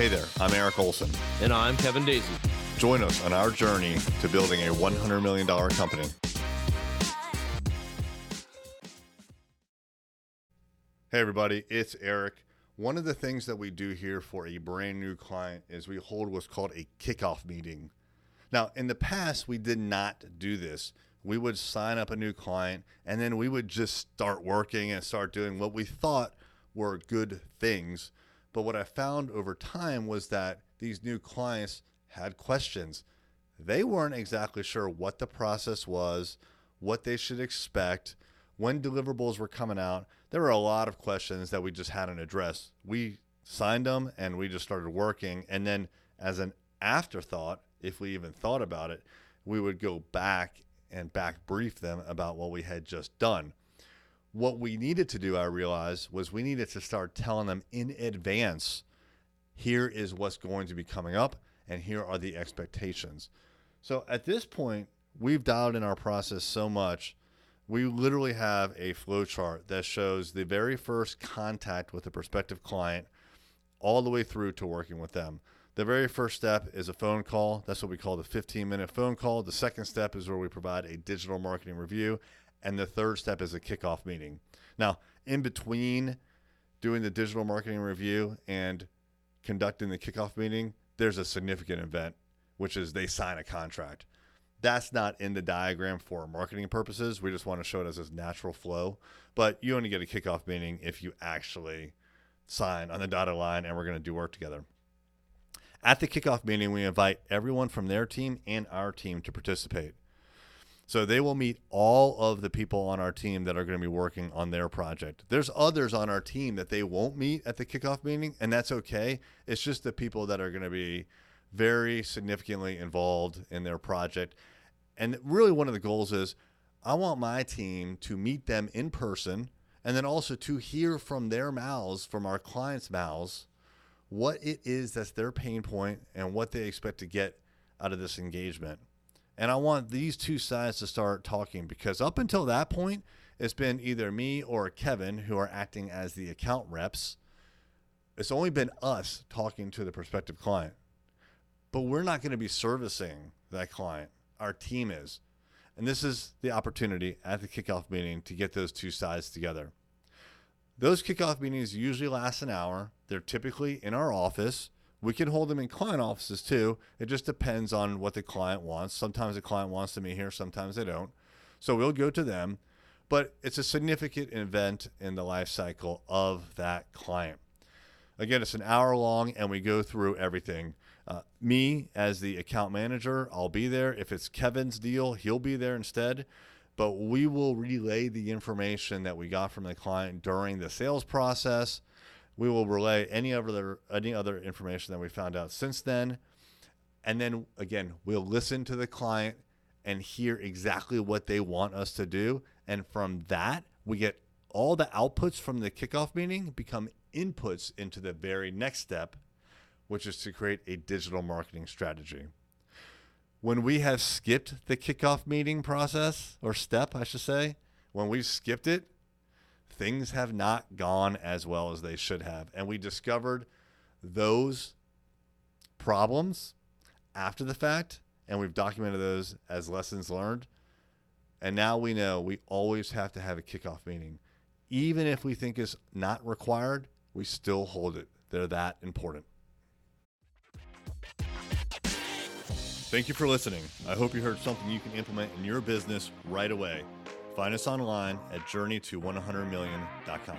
Hey there, I'm Eric Olson. And I'm Kevin Daisey. Join us on our journey to building a $100 million company. Hey, everybody, it's Eric. One of the things that we do here for a brand new client is we hold what's called a kickoff meeting. Now, in the past, we did not do this. We would sign up a new client and then we would just start working and start doing what we thought were good things. But what I found over time was that these new clients had questions. They weren't exactly sure what the process was, what they should expect, when deliverables were coming out. There were a lot of questions that we just hadn't addressed. We signed them and we just started working. And then, as an afterthought, if we even thought about it, we would go back and back brief them about what we had just done. What we needed to do, I realized, was we needed to start telling them in advance here is what's going to be coming up, and here are the expectations. So at this point, we've dialed in our process so much. We literally have a flow chart that shows the very first contact with a prospective client all the way through to working with them. The very first step is a phone call. That's what we call the 15 minute phone call. The second step is where we provide a digital marketing review. And the third step is a kickoff meeting. Now, in between doing the digital marketing review and conducting the kickoff meeting, there's a significant event, which is they sign a contract. That's not in the diagram for marketing purposes. We just want to show it as a natural flow. But you only get a kickoff meeting if you actually sign on the dotted line and we're going to do work together. At the kickoff meeting, we invite everyone from their team and our team to participate. So they will meet all of the people on our team that are going to be working on their project. There's others on our team that they won't meet at the kickoff meeting, and that's okay. It's just the people that are going to be very significantly involved in their project. And really, one of the goals is I want my team to meet them in person and then also to hear from their mouths, from our clients' mouths, what it is that's their pain point and what they expect to get out of this engagement. And I want these two sides to start talking because up until that point, it's been either me or Kevin who are acting as the account reps. It's only been us talking to the prospective client. But we're not going to be servicing that client. Our team is. And this is the opportunity at the kickoff meeting to get those two sides together. Those kickoff meetings usually last an hour. They're typically in our office. We can hold them in client offices too. It just depends on what the client wants. Sometimes the client wants to meet here, sometimes they don't. So we'll go to them. But it's a significant event in the life cycle of that client. Again, it's an hour long and we go through everything. Uh, me, as the account manager, I'll be there. If it's Kevin's deal, he'll be there instead but we will relay the information that we got from the client during the sales process. We will relay any other any other information that we found out since then. And then again, we'll listen to the client and hear exactly what they want us to do. And from that, we get all the outputs from the kickoff meeting become inputs into the very next step, which is to create a digital marketing strategy when we have skipped the kickoff meeting process or step, I should say, when we've skipped it, things have not gone as well as they should have. And we discovered those problems after the fact, and we've documented those as lessons learned. And now we know we always have to have a kickoff meeting. Even if we think it's not required, we still hold it. They're that important. Thank you for listening. I hope you heard something you can implement in your business right away. Find us online at journeyto100million.com.